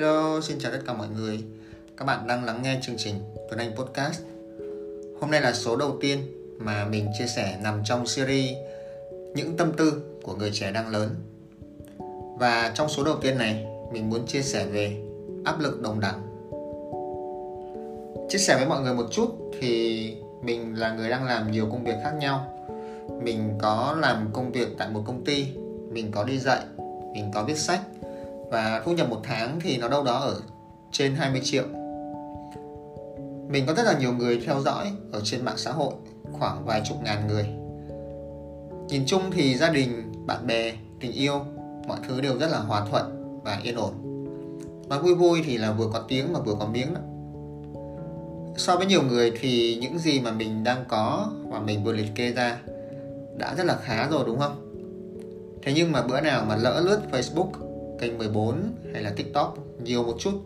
Hello, xin chào tất cả mọi người. Các bạn đang lắng nghe chương trình Tuấn Anh Podcast. Hôm nay là số đầu tiên mà mình chia sẻ nằm trong series Những tâm tư của người trẻ đang lớn. Và trong số đầu tiên này, mình muốn chia sẻ về áp lực đồng đẳng. Chia sẻ với mọi người một chút thì mình là người đang làm nhiều công việc khác nhau. Mình có làm công việc tại một công ty, mình có đi dạy, mình có viết sách và thu nhập một tháng thì nó đâu đó ở trên 20 triệu. Mình có rất là nhiều người theo dõi ở trên mạng xã hội, khoảng vài chục ngàn người. Nhìn chung thì gia đình, bạn bè, tình yêu, mọi thứ đều rất là hòa thuận và yên ổn. Nói vui vui thì là vừa có tiếng mà vừa có miếng đó. So với nhiều người thì những gì mà mình đang có và mình vừa liệt kê ra đã rất là khá rồi, đúng không? Thế nhưng mà bữa nào mà lỡ lướt facebook kênh 14 hay là tiktok nhiều một chút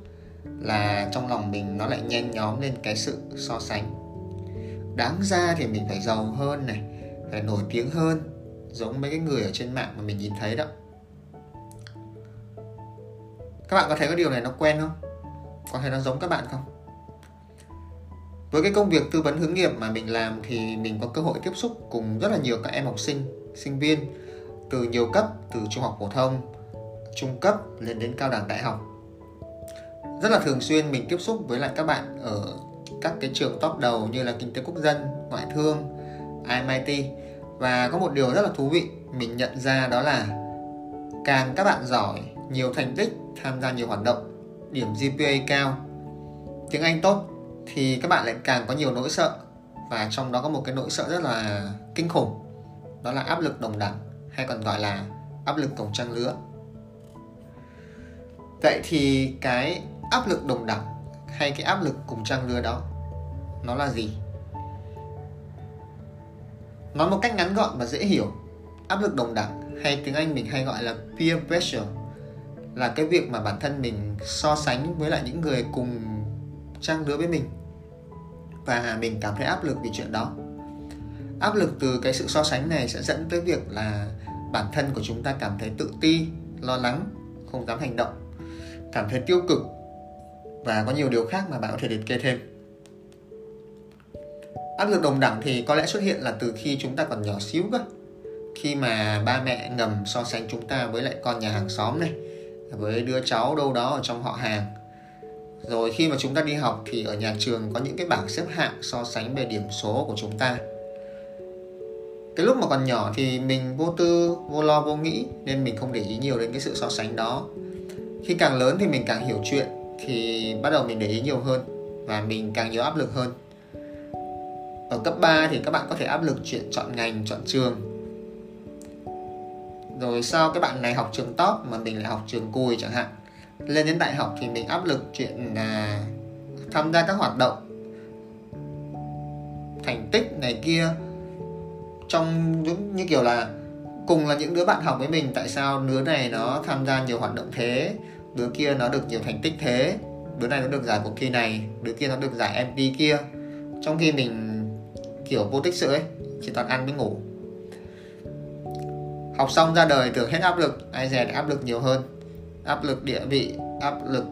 là trong lòng mình nó lại nhen nhóm lên cái sự so sánh. Đáng ra thì mình phải giàu hơn này, phải nổi tiếng hơn, giống mấy cái người ở trên mạng mà mình nhìn thấy đó. Các bạn có thấy cái điều này nó quen không? Có thấy nó giống các bạn không? Với cái công việc tư vấn hướng nghiệp mà mình làm thì mình có cơ hội tiếp xúc cùng rất là nhiều các em học sinh sinh viên từ nhiều cấp, từ trung học phổ thông trung cấp lên đến cao đẳng đại học. Rất là thường xuyên mình tiếp xúc với lại các bạn ở các cái trường top đầu như là kinh tế quốc dân, ngoại thương MIT và có một điều rất là thú vị mình nhận ra đó là càng các bạn giỏi, nhiều thành tích, tham gia nhiều hoạt động, điểm GPA cao, tiếng Anh tốt thì các bạn lại càng có nhiều nỗi sợ. Và trong đó có một cái nỗi sợ rất là kinh khủng, đó là áp lực đồng đẳng hay còn gọi là áp lực cổng trang lứa vậy thì cái áp lực đồng đẳng hay cái áp lực cùng trang lứa đó, nó là gì? Nói một cách ngắn gọn và dễ hiểu, áp lực đồng đẳng hay tiếng anh mình hay gọi là peer pressure là cái việc mà bản thân mình so sánh với lại những người cùng trang lứa với mình và mình cảm thấy áp lực vì chuyện đó. Áp lực từ cái sự so sánh này sẽ dẫn tới việc là bản thân của chúng ta cảm thấy tự ti, lo lắng, không dám hành động cảm thấy tiêu cực và có nhiều điều khác mà bạn có thể liệt kê thêm. Áp lực đồng đẳng thì có lẽ xuất hiện là từ khi chúng ta còn nhỏ xíu cơ. Khi mà ba mẹ ngầm so sánh chúng ta với lại con nhà hàng xóm này, với đứa cháu đâu đó ở trong họ hàng. Rồi khi mà chúng ta đi học thì ở nhà trường có những cái bảng xếp hạng so sánh về điểm số của chúng ta. Cái lúc mà còn nhỏ thì mình vô tư, vô lo, vô nghĩ nên mình không để ý nhiều đến cái sự so sánh đó khi càng lớn thì mình càng hiểu chuyện, thì bắt đầu mình để ý nhiều hơn và mình càng nhiều áp lực hơn. Ở cấp 3 thì các bạn có thể áp lực chuyện chọn ngành, chọn trường. Rồi sau cái bạn này học trường top mà mình lại học trường cùi chẳng hạn, lên đến đại học thì mình áp lực chuyện là tham gia các hoạt động thành tích này kia. Trong những, như kiểu là, cùng là những đứa bạn học với mình, tại sao đứa này nó tham gia nhiều hoạt động thế? Đứa kia nó được nhiều thành tích thế. Đứa này nó được giải cuộc thi này. Đứa kia nó được giải MP kia. Trong khi mình, kiểu, vô tích sự ấy, chỉ toàn ăn với ngủ. Học xong ra đời tưởng hết áp lực, ai dè áp lực nhiều hơn. Áp lực địa vị, áp lực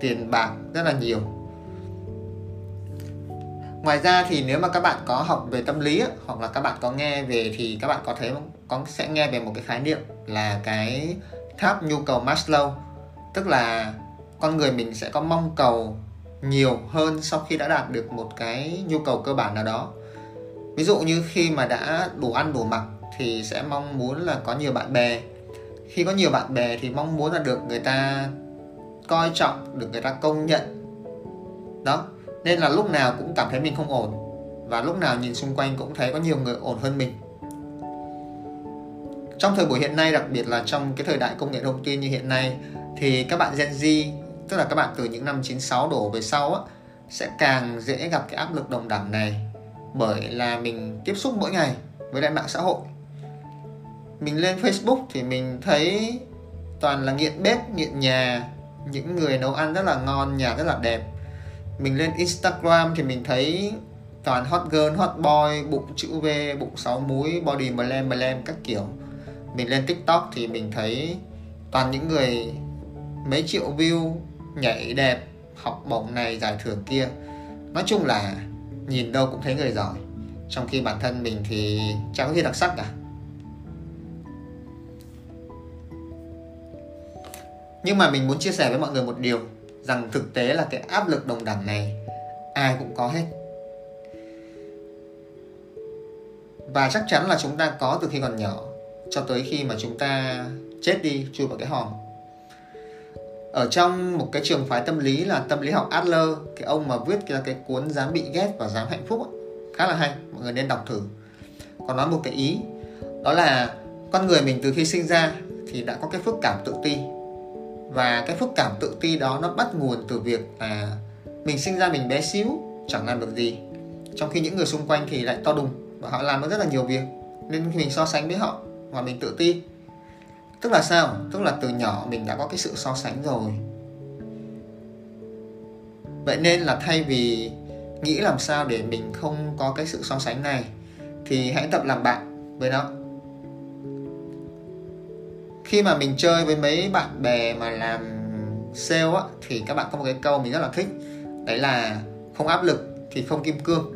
tiền bạc rất là nhiều. Ngoài ra thì nếu mà các bạn có học về tâm lý hoặc là các bạn có nghe về thì các bạn có thấy, có, sẽ nghe về một cái khái niệm là cái tháp nhu cầu Maslow tức là con người mình sẽ có mong cầu nhiều hơn sau khi đã đạt được một cái nhu cầu cơ bản nào đó. Ví dụ như khi mà đã đủ ăn đủ mặc thì sẽ mong muốn là có nhiều bạn bè. Khi có nhiều bạn bè thì mong muốn là được người ta coi trọng, được người ta công nhận. Đó, nên là lúc nào cũng cảm thấy mình không ổn và lúc nào nhìn xung quanh cũng thấy có nhiều người ổn hơn mình. Trong thời buổi hiện nay, đặc biệt là trong cái thời đại công nghệ thông tin như hiện nay thì các bạn Gen Z, tức là các bạn từ những năm 96 đổ về sau á, sẽ càng dễ gặp cái áp lực đồng đẳng này bởi là mình tiếp xúc mỗi ngày với lại mạng xã hội. Mình lên Facebook thì mình thấy toàn là nghiện bếp, nghiện nhà, những người nấu ăn rất là ngon, nhà rất là đẹp. Mình lên Instagram thì mình thấy toàn hot girl, hot boy, bụng chữ V, bụng sáu múi, body mlem mlem các kiểu. Mình lên TikTok thì mình thấy toàn những người mấy triệu view nhảy đẹp, học bổng này, giải thưởng kia. Nói chung là nhìn đâu cũng thấy người giỏi. Trong khi bản thân mình thì chẳng có gì đặc sắc cả. Nhưng mà mình muốn chia sẻ với mọi người một điều, rằng thực tế là cái áp lực đồng đẳng này ai cũng có hết. Và chắc chắn là chúng ta có từ khi còn nhỏ, cho tới khi mà chúng ta chết đi, chui vào cái hòm ở trong một cái trường phái tâm lý là tâm lý học Adler cái ông mà viết cái, cái cuốn dám bị ghét và dám hạnh phúc ấy, khá là hay mọi người nên đọc thử. Còn nói một cái ý đó là con người mình từ khi sinh ra thì đã có cái phức cảm tự ti. Và cái phức cảm tự ti đó nó bắt nguồn từ việc là mình sinh ra mình bé xíu chẳng làm được gì. Trong khi những người xung quanh thì lại to đùng và họ làm được rất là nhiều việc nên mình so sánh với họ và mình tự ti tức là sao? Tức là từ nhỏ mình đã có cái sự so sánh rồi. Vậy nên là thay vì nghĩ làm sao để mình không có cái sự so sánh này, thì hãy tập làm bạn với nó. Khi mà mình chơi với mấy bạn bè mà làm sale á, thì các bạn có một cái câu mình rất là thích, đấy là không áp lực thì không kim cương.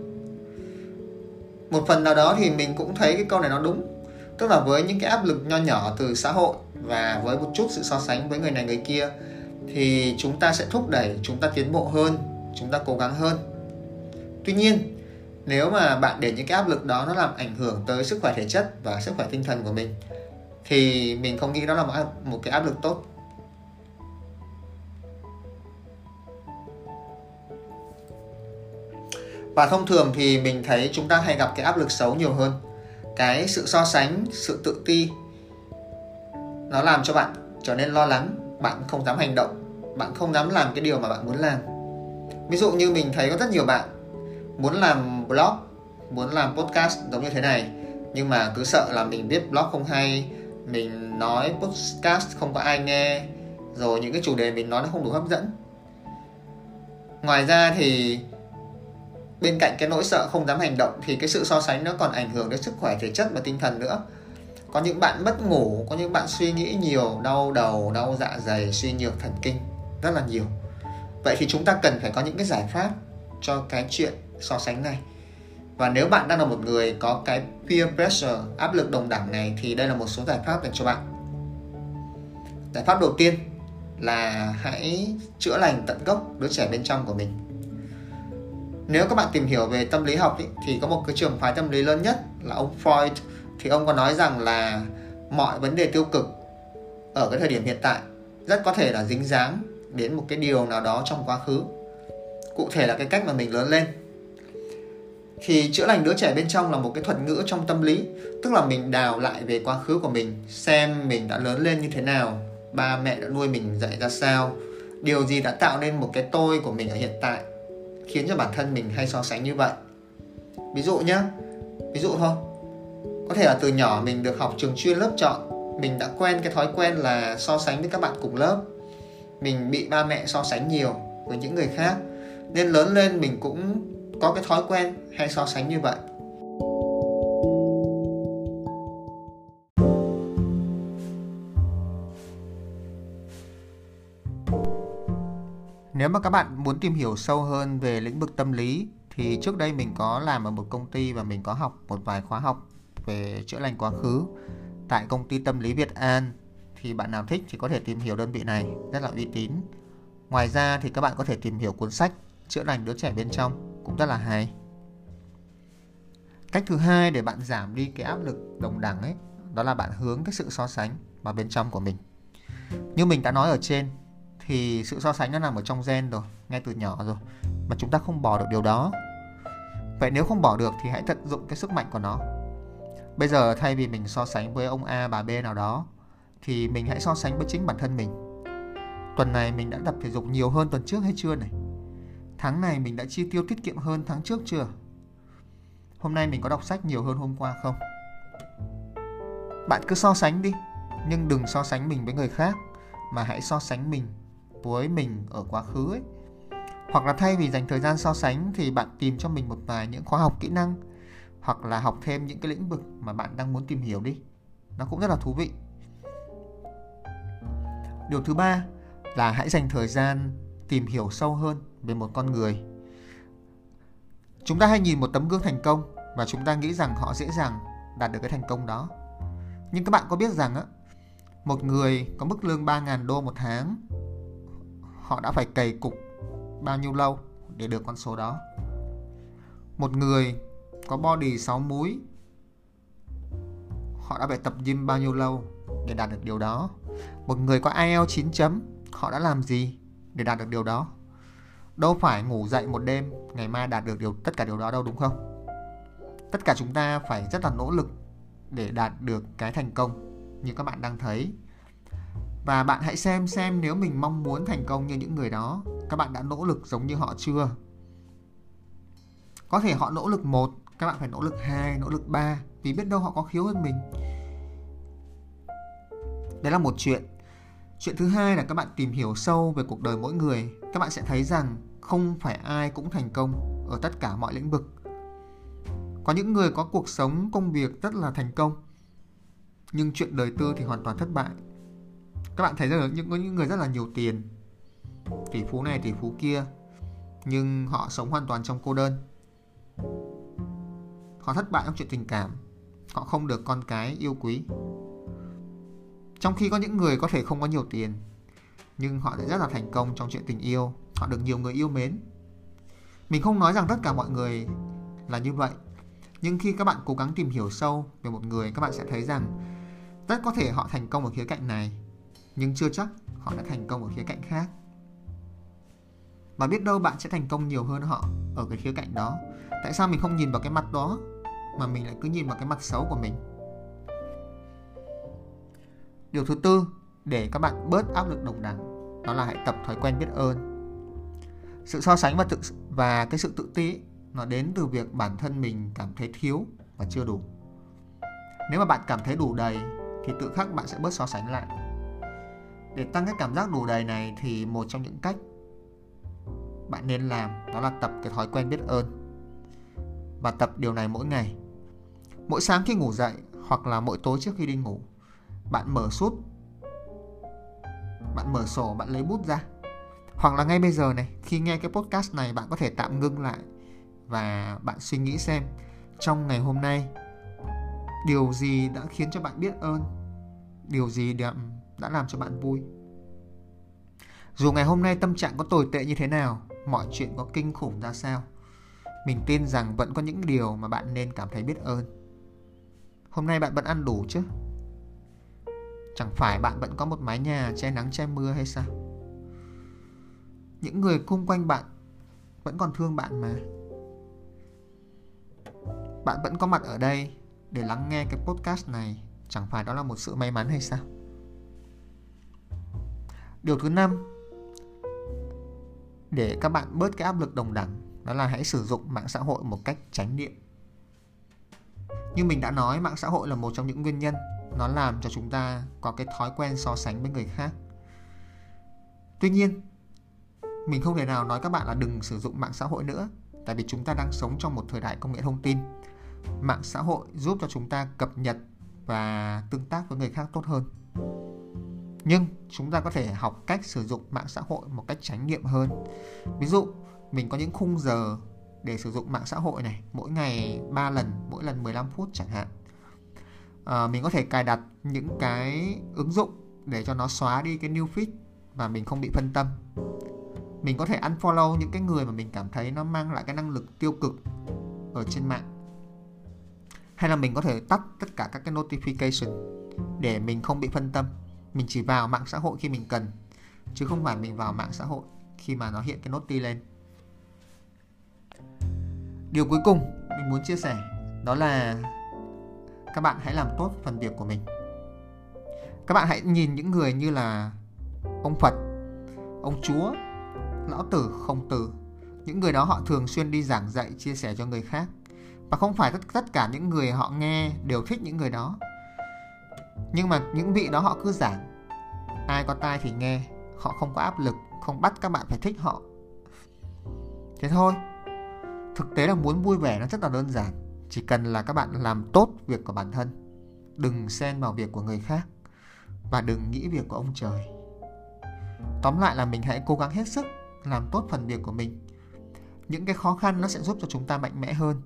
Một phần nào đó thì mình cũng thấy cái câu này nó đúng tức là với những cái áp lực nho nhỏ từ xã hội và với một chút sự so sánh với người này người kia thì chúng ta sẽ thúc đẩy chúng ta tiến bộ hơn chúng ta cố gắng hơn. Tuy nhiên nếu mà bạn để những cái áp lực đó nó làm ảnh hưởng tới sức khỏe thể chất và sức khỏe tinh thần của mình thì mình không nghĩ đó là một, một cái áp lực tốt. Và thông thường thì mình thấy chúng ta hay gặp cái áp lực xấu nhiều hơn cái sự so sánh, sự tự ti, nó làm cho bạn trở nên lo lắng. Bạn không dám hành động, bạn không dám làm cái điều mà bạn muốn làm. Ví dụ như mình thấy có rất nhiều bạn muốn làm blog, muốn làm podcast giống như thế này, nhưng mà cứ sợ là mình viết blog không hay, mình nói podcast không có ai nghe, rồi những cái chủ đề mình nói nó không đủ hấp dẫn. Ngoài ra thì bên cạnh cái nỗi sợ không dám hành động thì cái sự so sánh nó còn ảnh hưởng đến sức khỏe thể chất và tinh thần nữa. Có những bạn mất ngủ, có những bạn suy nghĩ nhiều, đau đầu, đau dạ dày, suy nhược thần kinh, rất là nhiều. Vậy thì chúng ta cần phải có những cái giải pháp cho cái chuyện so sánh này. Và nếu bạn đang là một người có cái peer pressure, áp lực đồng đẳng này, thì đây là một số giải pháp dành cho bạn. Giải pháp đầu tiên là hãy chữa lành tận gốc đứa trẻ bên trong của mình nếu các bạn tìm hiểu về tâm lý học ý, thì có một cái trường phái tâm lý lớn nhất là ông Freud. Thì ông có nói rằng là mọi vấn đề tiêu cực ở cái thời điểm hiện tại rất có thể là dính dáng đến một cái điều nào đó trong quá khứ. Cụ thể là cái cách mà mình lớn lên. Thì chữa lành đứa trẻ bên trong là một cái thuật ngữ trong tâm lý tức là mình đào lại về quá khứ của mình xem mình đã lớn lên như thế nào ba mẹ đã nuôi mình dạy ra sao. Điều gì đã tạo nên một cái tôi của mình ở hiện tại khiến cho bản thân mình hay so sánh như vậy. Ví dụ nhé ví dụ thôi. Có thể là từ nhỏ mình được học trường chuyên lớp chọn, mình đã quen cái thói quen là so sánh với các bạn cùng lớp. Mình bị ba mẹ so sánh nhiều với những người khác, nên lớn lên mình cũng có cái thói quen hay so sánh như vậy. Nếu mà các bạn muốn tìm hiểu sâu hơn về lĩnh vực tâm lý, thì trước đây mình có làm ở một công ty và mình có học một vài khóa học về chữa lành quá khứ tại công ty tâm lý Việt An thì bạn nào thích thì có thể tìm hiểu đơn vị này, rất là uy tín. Ngoài ra thì các bạn có thể tìm hiểu cuốn sách chữa lành đứa trẻ bên trong, cũng rất là hay. Cách thứ hai để bạn giảm đi cái áp lực đồng đẳng ấy, đó là bạn hướng cái sự so sánh vào bên trong của mình. Như mình đã nói ở trên thì sự so sánh nó nằm ở trong gen rồi, ngay từ nhỏ rồi mà chúng ta không bỏ được điều đó. Vậy nếu không bỏ được thì hãy tận dụng cái sức mạnh của nó. Bây giờ thay vì mình so sánh với ông A bà B nào đó thì mình hãy so sánh với chính bản thân mình. Tuần này mình đã tập thể dục nhiều hơn tuần trước hay chưa này? Tháng này mình đã chi tiêu tiết kiệm hơn tháng trước chưa? Hôm nay mình có đọc sách nhiều hơn hôm qua không? Bạn cứ so sánh đi, nhưng đừng so sánh mình với người khác mà hãy so sánh mình với mình ở quá khứ ấy. Hoặc là thay vì dành thời gian so sánh thì bạn tìm cho mình một vài những khóa học kỹ năng hoặc là học thêm những cái lĩnh vực mà bạn đang muốn tìm hiểu đi. Nó cũng rất là thú vị. Điều thứ ba, là hãy dành thời gian tìm hiểu sâu hơn về một con người chúng ta hay nhìn một tấm gương thành công và chúng ta nghĩ rằng họ dễ dàng đạt được cái thành công đó nhưng các bạn có biết rằng á một người có mức lương 3.000 đô một tháng họ đã phải cày cục bao nhiêu lâu để được con số đó. Một người có body 6 múi, họ đã phải tập gym bao nhiêu lâu để đạt được điều đó. Một người có IELTS 9 chấm, họ đã làm gì để đạt được điều đó? Đâu phải ngủ dậy một đêm ngày mai đạt được điều, tất cả điều đó đâu, đúng không? Tất cả chúng ta phải rất là nỗ lực để đạt được cái thành công như các bạn đang thấy và bạn hãy xem xem nếu mình mong muốn thành công như những người đó, các bạn đã nỗ lực giống như họ chưa? Có thể họ nỗ lực một, các bạn phải nỗ lực hai, nỗ lực ba, vì biết đâu họ có khiếu hơn mình. Đấy là một chuyện. Chuyện thứ hai là các bạn tìm hiểu sâu về cuộc đời mỗi người. Các bạn sẽ thấy rằng không phải ai cũng thành công ở tất cả mọi lĩnh vực. Có những người có cuộc sống, công việc rất là thành công, nhưng chuyện đời tư thì hoàn toàn thất bại các bạn thấy rằng những, có những người rất là nhiều tiền. Tỷ phú này, tỷ phú kia. Nhưng họ sống hoàn toàn trong cô đơn. Họ thất bại trong chuyện tình cảm. Họ không được con cái yêu quý. Trong khi có những người có thể không có nhiều tiền, nhưng họ lại rất là thành công trong chuyện tình yêu. Họ được nhiều người yêu mến. Mình không nói rằng tất cả mọi người là như vậy. Nhưng khi các bạn cố gắng tìm hiểu sâu về một người, các bạn sẽ thấy rằng rất có thể họ thành công ở khía cạnh này nhưng chưa chắc họ đã thành công ở khía cạnh khác. Và biết đâu bạn sẽ thành công nhiều hơn họ ở cái khía cạnh đó. Tại sao mình không nhìn vào cái mặt đó, mà mình lại cứ nhìn vào cái mặt xấu của mình? Điều thứ tư, để các bạn bớt áp lực đồng đẳng, đó là hãy tập thói quen biết ơn. Sự so sánh và tự, và cái sự tự ti nó đến từ việc bản thân mình cảm thấy thiếu và chưa đủ. Nếu mà bạn cảm thấy đủ đầy, thì tự khắc bạn sẽ bớt so sánh lại để tăng cái cảm giác đủ đầy này thì một trong những cách bạn nên làm đó là tập cái thói quen biết ơn. Và tập điều này mỗi ngày. Mỗi sáng khi ngủ dậy hoặc là mỗi tối trước khi đi ngủ, bạn mở sút, bạn mở sổ, bạn lấy bút ra. Hoặc là ngay bây giờ này, khi nghe cái podcast này bạn có thể tạm ngưng lại và bạn suy nghĩ xem trong ngày hôm nay, điều gì đã khiến cho bạn biết ơn? Điều gì đã đã làm cho bạn vui. Dù ngày hôm nay tâm trạng có tồi tệ như thế nào, mọi chuyện có kinh khủng ra sao, mình tin rằng vẫn có những điều mà bạn nên cảm thấy biết ơn. Hôm nay bạn vẫn ăn đủ chứ? Chẳng phải bạn vẫn có một mái nhà che nắng che mưa hay sao? Những người xung quanh bạn vẫn còn thương bạn mà. Bạn vẫn có mặt ở đây để lắng nghe cái podcast này, chẳng phải đó là một sự may mắn hay sao? Điều thứ năm, để các bạn bớt cái áp lực đồng đẳng, đó là hãy sử dụng mạng xã hội một cách tránh niệm. Như mình đã nói, mạng xã hội là một trong những nguyên nhân, nó làm cho chúng ta có cái thói quen so sánh với người khác. Tuy nhiên, mình không thể nào nói các bạn là đừng sử dụng mạng xã hội nữa, tại vì chúng ta đang sống trong một thời đại công nghệ thông tin. Mạng xã hội giúp cho chúng ta cập nhật và tương tác với người khác tốt hơn nhưng chúng ta có thể học cách sử dụng mạng xã hội một cách tránh nghiệm hơn. Ví dụ mình có những khung giờ để sử dụng mạng xã hội này mỗi ngày 3 lần mỗi lần 15 phút chẳng hạn. À, mình có thể cài đặt những cái ứng dụng để cho nó xóa đi cái new feed và mình không bị phân tâm. Mình có thể unfollow những cái người mà mình cảm thấy nó mang lại cái năng lực tiêu cực ở trên mạng. Hay là mình có thể tắt tất cả các cái notification để mình không bị phân tâm mình chỉ vào mạng xã hội khi mình cần chứ không phải mình vào mạng xã hội khi mà nó hiện cái noti lên. Điều cuối cùng mình muốn chia sẻ đó là các bạn hãy làm tốt phần việc của mình. Các bạn hãy nhìn những người như là ông phật ông chúa lão tử khổng tử. Những người đó họ thường xuyên đi giảng dạy chia sẻ cho người khác. Và không phải tất, tất cả những người họ nghe đều thích những người đó nhưng mà những vị đó họ cứ giảng. Ai có tai thì nghe, họ không có áp lực, không bắt các bạn phải thích họ. Thế thôi. Thực tế là muốn vui vẻ nó rất là đơn giản. Chỉ cần là các bạn làm tốt việc của bản thân. Đừng xen vào việc của người khác. Và đừng nghĩ việc của ông trời. Tóm lại là mình hãy cố gắng hết sức làm tốt phần việc của mình. Những cái khó khăn nó sẽ giúp cho chúng ta mạnh mẽ hơn.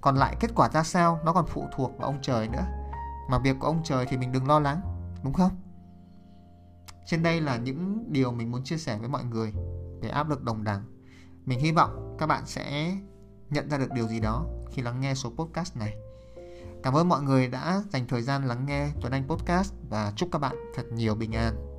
Còn lại kết quả ra sao, nó còn phụ thuộc vào ông trời nữa mà việc của ông trời thì mình đừng lo lắng, đúng không? Trên đây là những điều mình muốn chia sẻ với mọi người về áp lực đồng đẳng. Mình hy vọng các bạn sẽ nhận ra được điều gì đó khi lắng nghe số podcast này. Cảm ơn mọi người đã dành thời gian lắng nghe tuấn anh podcast và chúc các bạn thật nhiều bình an.